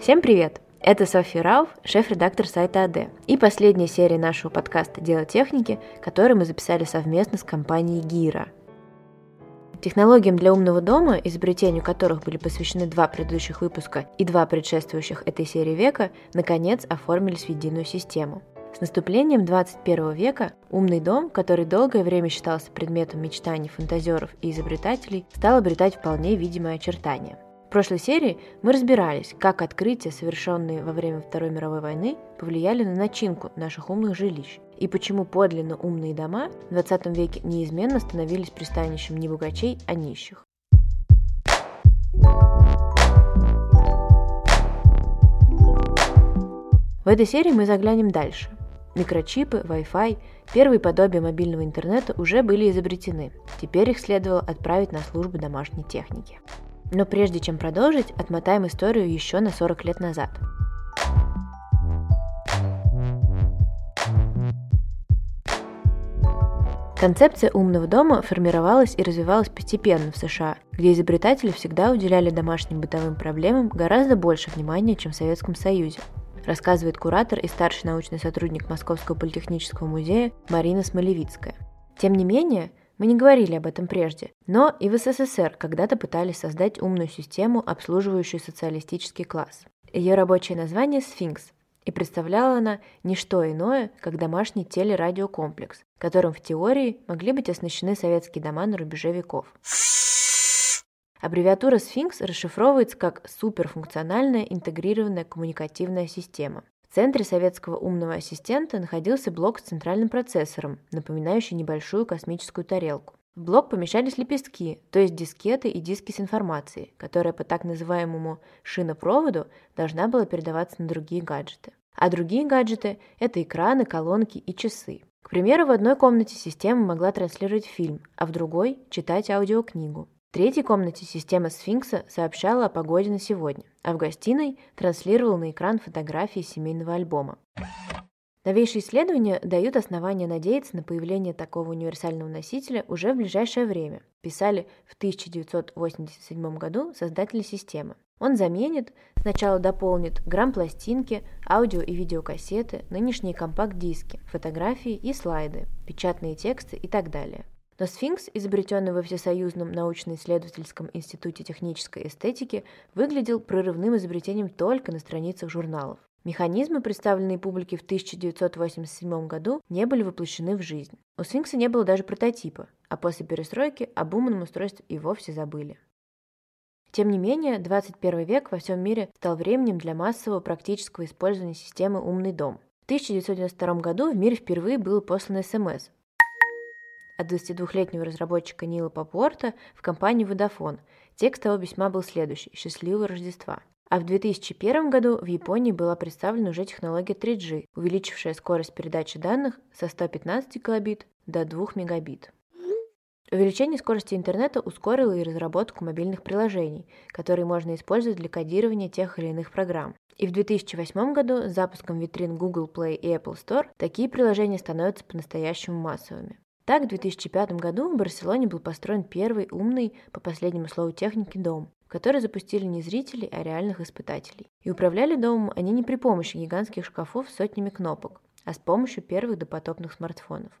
Всем привет! Это Софья Рауф, шеф-редактор сайта АД, и последняя серия нашего подкаста «Дело техники», который мы записали совместно с компанией Гира. Технологиям для умного дома, изобретению которых были посвящены два предыдущих выпуска и два предшествующих этой серии века, наконец оформились в единую систему. С наступлением 21 века умный дом, который долгое время считался предметом мечтаний фантазеров и изобретателей, стал обретать вполне видимое очертание – в прошлой серии мы разбирались, как открытия, совершенные во время Второй мировой войны, повлияли на начинку наших умных жилищ, и почему подлинно умные дома в 20 веке неизменно становились пристанищем не богачей, а нищих. В этой серии мы заглянем дальше. Микрочипы, Wi-Fi, первые подобия мобильного интернета уже были изобретены. Теперь их следовало отправить на службы домашней техники. Но прежде чем продолжить, отмотаем историю еще на 40 лет назад. Концепция умного дома формировалась и развивалась постепенно в США, где изобретатели всегда уделяли домашним бытовым проблемам гораздо больше внимания, чем в Советском Союзе, рассказывает куратор и старший научный сотрудник Московского политехнического музея Марина Смолевицкая. Тем не менее, мы не говорили об этом прежде, но и в СССР когда-то пытались создать умную систему, обслуживающую социалистический класс. Ее рабочее название «Сфинкс», и представляла она не что иное, как домашний телерадиокомплекс, которым в теории могли быть оснащены советские дома на рубеже веков. Аббревиатура «Сфинкс» расшифровывается как «суперфункциональная интегрированная коммуникативная система». В центре советского умного ассистента находился блок с центральным процессором, напоминающий небольшую космическую тарелку. В блок помещались лепестки, то есть дискеты и диски с информацией, которая по так называемому шинопроводу должна была передаваться на другие гаджеты. А другие гаджеты – это экраны, колонки и часы. К примеру, в одной комнате система могла транслировать фильм, а в другой – читать аудиокнигу. В третьей комнате система сфинкса сообщала о погоде на сегодня, а в гостиной транслировала на экран фотографии семейного альбома. Новейшие исследования дают основания надеяться на появление такого универсального носителя уже в ближайшее время, писали в 1987 году создатели системы. Он заменит, сначала дополнит грамм-пластинки, аудио и видеокассеты, нынешние компакт-диски, фотографии и слайды, печатные тексты и так далее. Но сфинкс, изобретенный во Всесоюзном научно-исследовательском институте технической эстетики, выглядел прорывным изобретением только на страницах журналов. Механизмы, представленные публике в 1987 году, не были воплощены в жизнь. У сфинкса не было даже прототипа, а после перестройки об умном устройстве и вовсе забыли. Тем не менее, 21 век во всем мире стал временем для массового практического использования системы «Умный дом». В 1992 году в мире впервые было послано СМС, от 22-летнего разработчика Нила Папорта в компанию Vodafone. Текст того письма был следующий «Счастливого Рождества». А в 2001 году в Японии была представлена уже технология 3G, увеличившая скорость передачи данных со 115 килобит до 2 мегабит. Увеличение скорости интернета ускорило и разработку мобильных приложений, которые можно использовать для кодирования тех или иных программ. И в 2008 году с запуском витрин Google Play и Apple Store такие приложения становятся по-настоящему массовыми. Так, в 2005 году в Барселоне был построен первый умный, по последнему слову техники, дом, который запустили не зрители, а реальных испытателей. И управляли домом они не при помощи гигантских шкафов с сотнями кнопок, а с помощью первых допотопных смартфонов.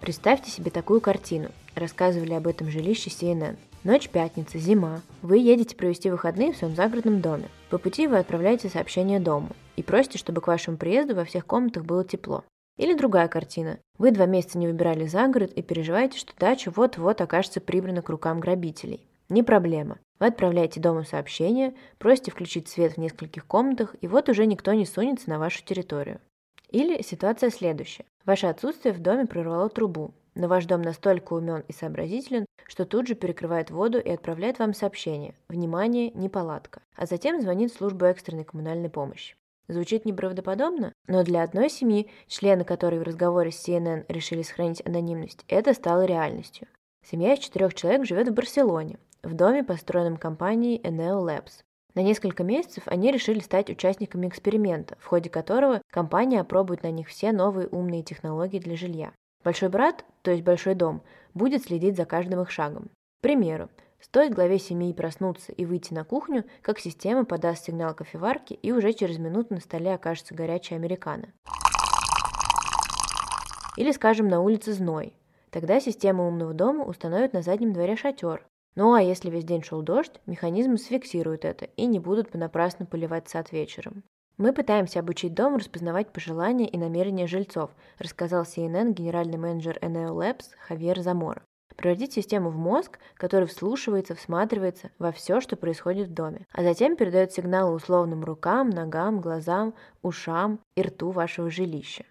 Представьте себе такую картину. Рассказывали об этом жилище CNN. Ночь пятница, зима. Вы едете провести выходные в своем загородном доме. По пути вы отправляете сообщение дому и просите, чтобы к вашему приезду во всех комнатах было тепло. Или другая картина. Вы два месяца не выбирали за город и переживаете, что дача вот-вот окажется прибрана к рукам грабителей. Не проблема. Вы отправляете дому сообщение, просите включить свет в нескольких комнатах, и вот уже никто не сунется на вашу территорию. Или ситуация следующая. Ваше отсутствие в доме прорвало трубу, но ваш дом настолько умен и сообразителен, что тут же перекрывает воду и отправляет вам сообщение «Внимание, неполадка», а затем звонит в службу экстренной коммунальной помощи. Звучит неправдоподобно, но для одной семьи, члены которой в разговоре с CNN решили сохранить анонимность, это стало реальностью. Семья из четырех человек живет в Барселоне, в доме, построенном компанией Eneo Labs. На несколько месяцев они решили стать участниками эксперимента, в ходе которого компания опробует на них все новые умные технологии для жилья. Большой брат, то есть большой дом, будет следить за каждым их шагом. примеру, стоит главе семьи проснуться и выйти на кухню, как система подаст сигнал кофеварки, и уже через минуту на столе окажется горячая американо. Или, скажем, на улице зной. Тогда система умного дома установит на заднем дворе шатер. Ну а если весь день шел дождь, механизмы сфиксируют это и не будут понапрасну поливать сад вечером. Мы пытаемся обучить дом распознавать пожелания и намерения жильцов, рассказал CNN генеральный менеджер Eneo Labs Хавьер Замора. Превратить систему в мозг, который вслушивается, всматривается во все, что происходит в доме, а затем передает сигналы условным рукам, ногам, глазам, ушам и рту вашего жилища.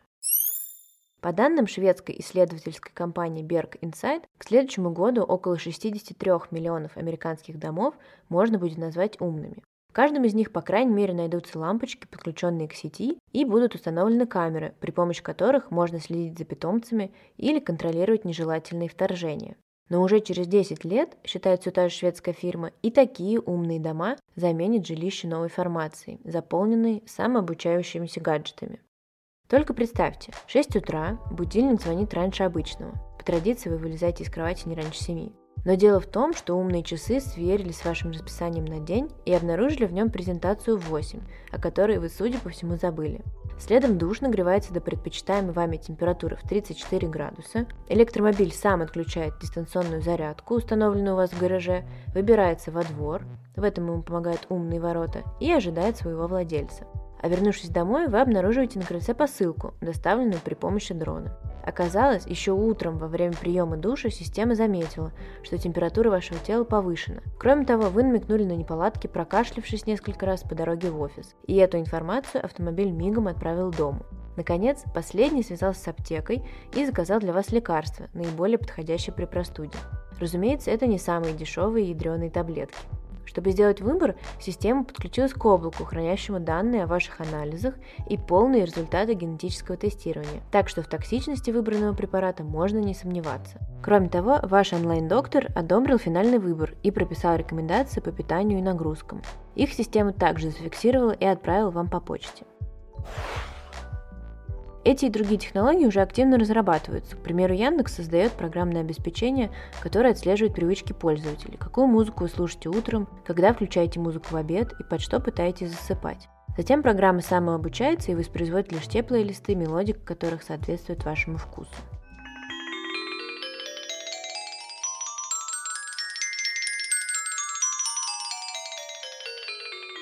По данным шведской исследовательской компании Berg Insight, к следующему году около 63 миллионов американских домов можно будет назвать умными. Каждом из них, по крайней мере, найдутся лампочки, подключенные к сети, и будут установлены камеры, при помощи которых можно следить за питомцами или контролировать нежелательные вторжения. Но уже через 10 лет, считает все та же шведская фирма, и такие умные дома заменят жилище новой формацией, заполненной самообучающимися гаджетами. Только представьте, 6 утра, будильник звонит раньше обычного. По традиции вы вылезаете из кровати не раньше 7. Но дело в том, что умные часы сверили с вашим расписанием на день и обнаружили в нем презентацию в 8, о которой вы, судя по всему, забыли. Следом душ нагревается до предпочитаемой вами температуры в 34 градуса, электромобиль сам отключает дистанционную зарядку, установленную у вас в гараже, выбирается во двор, в этом ему помогают умные ворота, и ожидает своего владельца а вернувшись домой, вы обнаруживаете на крыльце посылку, доставленную при помощи дрона. Оказалось, еще утром во время приема душа система заметила, что температура вашего тела повышена. Кроме того, вы намекнули на неполадки, прокашлившись несколько раз по дороге в офис, и эту информацию автомобиль мигом отправил дому. Наконец, последний связался с аптекой и заказал для вас лекарства, наиболее подходящее при простуде. Разумеется, это не самые дешевые ядреные таблетки. Чтобы сделать выбор, система подключилась к облаку, хранящему данные о ваших анализах и полные результаты генетического тестирования, так что в токсичности выбранного препарата можно не сомневаться. Кроме того, ваш онлайн-доктор одобрил финальный выбор и прописал рекомендации по питанию и нагрузкам. Их система также зафиксировала и отправила вам по почте. Эти и другие технологии уже активно разрабатываются. К примеру, Яндекс создает программное обеспечение, которое отслеживает привычки пользователей, какую музыку вы слушаете утром, когда включаете музыку в обед и под что пытаетесь засыпать. Затем программа самообучается и воспроизводит лишь те плейлисты, мелодика которых соответствует вашему вкусу.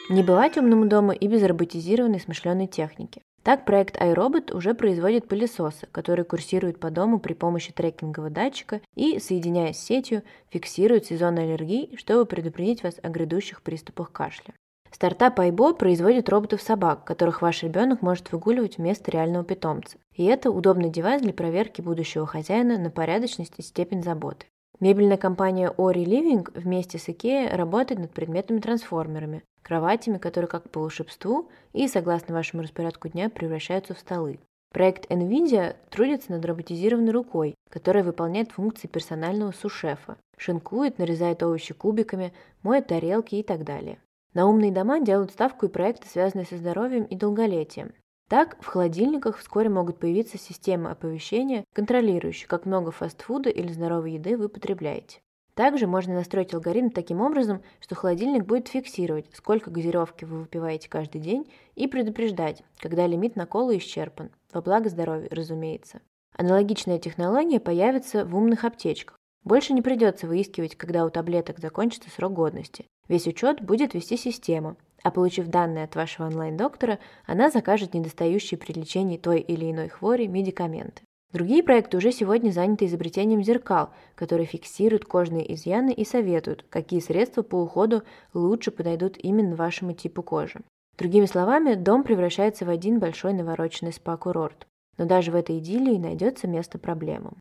Не бывать умному дому и без роботизированной смышленой техники. Так, проект iRobot уже производит пылесосы, которые курсируют по дому при помощи трекингового датчика и, соединяясь с сетью, фиксируют сезон аллергий, чтобы предупредить вас о грядущих приступах кашля. Стартап Айбо производит роботов-собак, которых ваш ребенок может выгуливать вместо реального питомца. И это удобный девайс для проверки будущего хозяина на порядочность и степень заботы. Мебельная компания Ori Living вместе с IKEA работает над предметами-трансформерами, кроватями, которые как по волшебству и, согласно вашему распорядку дня, превращаются в столы. Проект NVIDIA трудится над роботизированной рукой, которая выполняет функции персонального сушефа, шинкует, нарезает овощи кубиками, моет тарелки и так далее. На умные дома делают ставку и проекты, связанные со здоровьем и долголетием. Так, в холодильниках вскоре могут появиться системы оповещения, контролирующие, как много фастфуда или здоровой еды вы потребляете. Также можно настроить алгоритм таким образом, что холодильник будет фиксировать, сколько газировки вы выпиваете каждый день, и предупреждать, когда лимит на колу исчерпан, во благо здоровья, разумеется. Аналогичная технология появится в умных аптечках. Больше не придется выискивать, когда у таблеток закончится срок годности. Весь учет будет вести система, а получив данные от вашего онлайн-доктора, она закажет недостающие при лечении той или иной хвори медикаменты. Другие проекты уже сегодня заняты изобретением зеркал, которые фиксируют кожные изъяны и советуют, какие средства по уходу лучше подойдут именно вашему типу кожи. Другими словами, дом превращается в один большой навороченный спа-курорт. Но даже в этой идиллии найдется место проблемам.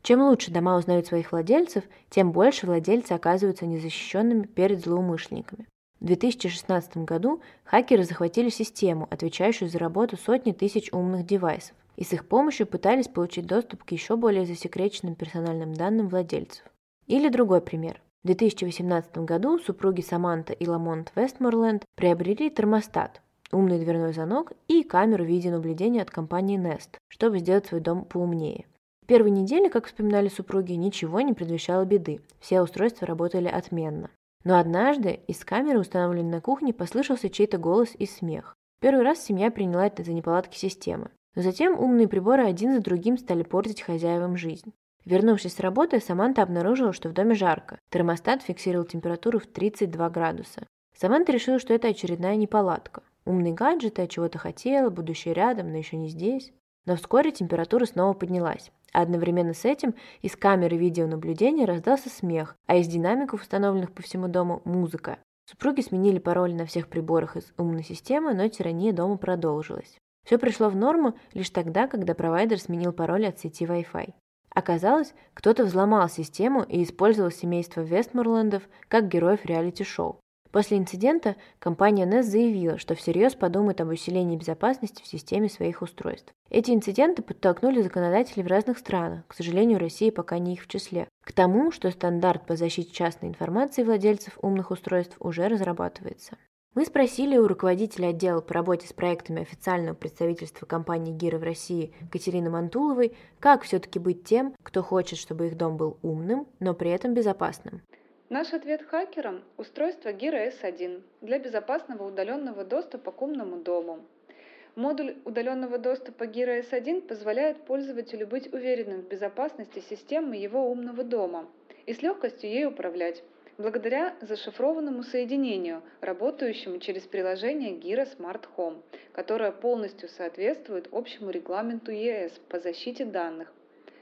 Чем лучше дома узнают своих владельцев, тем больше владельцы оказываются незащищенными перед злоумышленниками. В 2016 году хакеры захватили систему, отвечающую за работу сотни тысяч умных девайсов и с их помощью пытались получить доступ к еще более засекреченным персональным данным владельцев. Или другой пример. В 2018 году супруги Саманта и Ламонт Вестморленд приобрели термостат, умный дверной звонок и камеру видеонаблюдения от компании Nest, чтобы сделать свой дом поумнее. В первой неделе, как вспоминали супруги, ничего не предвещало беды. Все устройства работали отменно. Но однажды из камеры, установленной на кухне, послышался чей-то голос и смех. Первый раз семья приняла это за неполадки системы. Но затем умные приборы один за другим стали портить хозяевам жизнь. Вернувшись с работы, Саманта обнаружила, что в доме жарко. Термостат фиксировал температуру в 32 градуса. Саманта решила, что это очередная неполадка. Умный гаджет, я чего-то хотела, будущее рядом, но еще не здесь. Но вскоре температура снова поднялась. А одновременно с этим из камеры видеонаблюдения раздался смех, а из динамиков, установленных по всему дому, музыка. Супруги сменили пароль на всех приборах из умной системы, но тирания дома продолжилась. Все пришло в норму лишь тогда, когда провайдер сменил пароль от сети Wi-Fi. Оказалось, кто-то взломал систему и использовал семейство Вестморландов как героев реалити-шоу. После инцидента компания NES заявила, что всерьез подумает об усилении безопасности в системе своих устройств. Эти инциденты подтолкнули законодателей в разных странах, к сожалению, Россия пока не их в числе, к тому, что стандарт по защите частной информации владельцев умных устройств уже разрабатывается. Мы спросили у руководителя отдела по работе с проектами официального представительства компании «Гира» в России Катерины Мантуловой, как все-таки быть тем, кто хочет, чтобы их дом был умным, но при этом безопасным. Наш ответ хакерам – устройство Gira S1 для безопасного удаленного доступа к умному дому. Модуль удаленного доступа Gira S1 позволяет пользователю быть уверенным в безопасности системы его умного дома и с легкостью ей управлять, благодаря зашифрованному соединению, работающему через приложение Gira Smart Home, которое полностью соответствует общему регламенту ЕС по защите данных.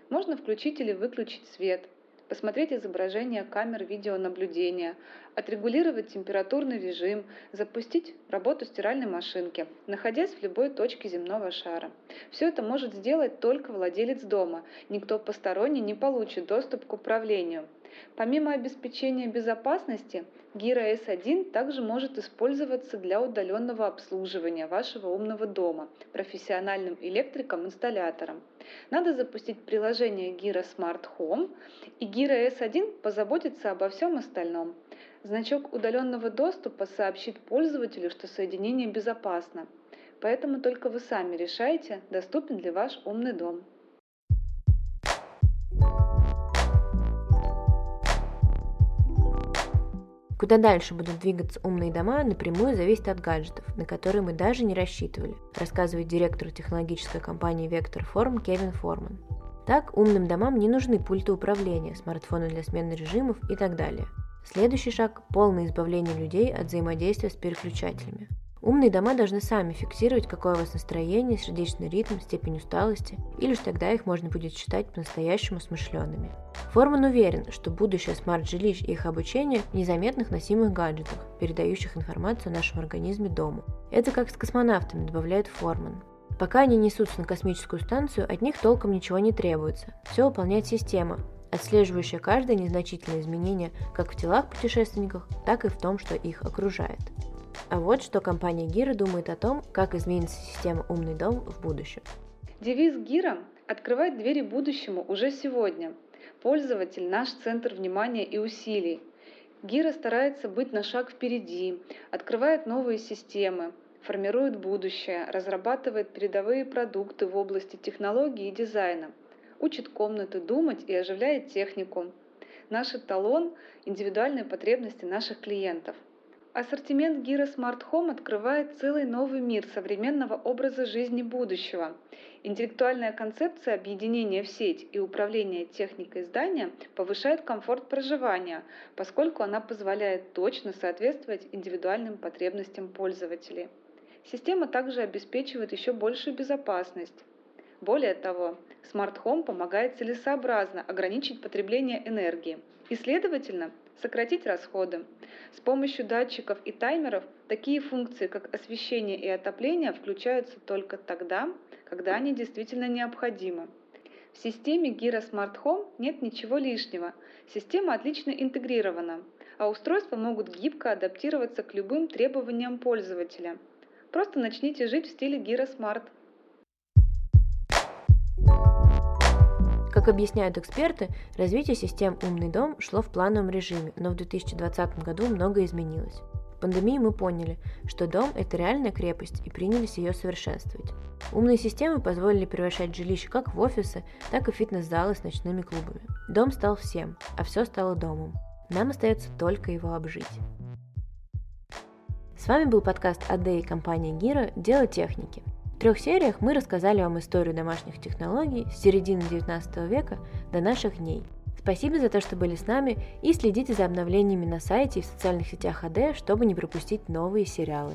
Можно включить или выключить свет – посмотреть изображение камер видеонаблюдения, отрегулировать температурный режим, запустить работу стиральной машинки, находясь в любой точке земного шара. Все это может сделать только владелец дома. Никто посторонний не получит доступ к управлению. Помимо обеспечения безопасности, Gira S1 также может использоваться для удаленного обслуживания вашего умного дома профессиональным электриком-инсталлятором. Надо запустить приложение Gira Smart Home, и Gira S1 позаботится обо всем остальном. Значок удаленного доступа сообщит пользователю, что соединение безопасно. Поэтому только вы сами решаете, доступен ли ваш умный дом. Куда дальше будут двигаться умные дома, напрямую зависит от гаджетов, на которые мы даже не рассчитывали, рассказывает директор технологической компании Vector Form Кевин Форман. Так, умным домам не нужны пульты управления, смартфоны для смены режимов и так далее. Следующий шаг – полное избавление людей от взаимодействия с переключателями. Умные дома должны сами фиксировать, какое у вас настроение, сердечный ритм, степень усталости, и лишь тогда их можно будет считать по-настоящему смышленными. Форман уверен, что будущее смарт-жилищ и их обучение в незаметных носимых гаджетах, передающих информацию о нашем организме дому. Это как с космонавтами, добавляет Форман. Пока они несутся на космическую станцию, от них толком ничего не требуется. Все выполняет система, отслеживающая каждое незначительное изменение как в телах путешественников, так и в том, что их окружает. А вот что компания Гира думает о том, как изменится система «Умный дом» в будущем. Девиз Гира открывает двери будущему уже сегодня. Пользователь – наш центр внимания и усилий. Гира старается быть на шаг впереди, открывает новые системы, формирует будущее, разрабатывает передовые продукты в области технологий и дизайна, учит комнаты думать и оживляет технику. Наш эталон – индивидуальные потребности наших клиентов – Ассортимент Гира Smart Home открывает целый новый мир современного образа жизни будущего. Интеллектуальная концепция объединения в сеть и управления техникой здания повышает комфорт проживания, поскольку она позволяет точно соответствовать индивидуальным потребностям пользователей. Система также обеспечивает еще большую безопасность. Более того, Smart Home помогает целесообразно ограничить потребление энергии и, следовательно, сократить расходы. С помощью датчиков и таймеров такие функции, как освещение и отопление, включаются только тогда, когда они действительно необходимы. В системе Gira Smart Home нет ничего лишнего. Система отлично интегрирована, а устройства могут гибко адаптироваться к любым требованиям пользователя. Просто начните жить в стиле Gira Smart – Как объясняют эксперты, развитие систем «Умный дом» шло в плановом режиме, но в 2020 году многое изменилось. В пандемии мы поняли, что дом – это реальная крепость и принялись ее совершенствовать. Умные системы позволили превращать жилища как в офисы, так и фитнес-залы с ночными клубами. Дом стал всем, а все стало домом. Нам остается только его обжить. С вами был подкаст АД и компания Гира «Дело техники». Трех сериях мы рассказали вам историю домашних технологий с середины 19 века до наших дней. Спасибо за то, что были с нами и следите за обновлениями на сайте и в социальных сетях АД, чтобы не пропустить новые сериалы.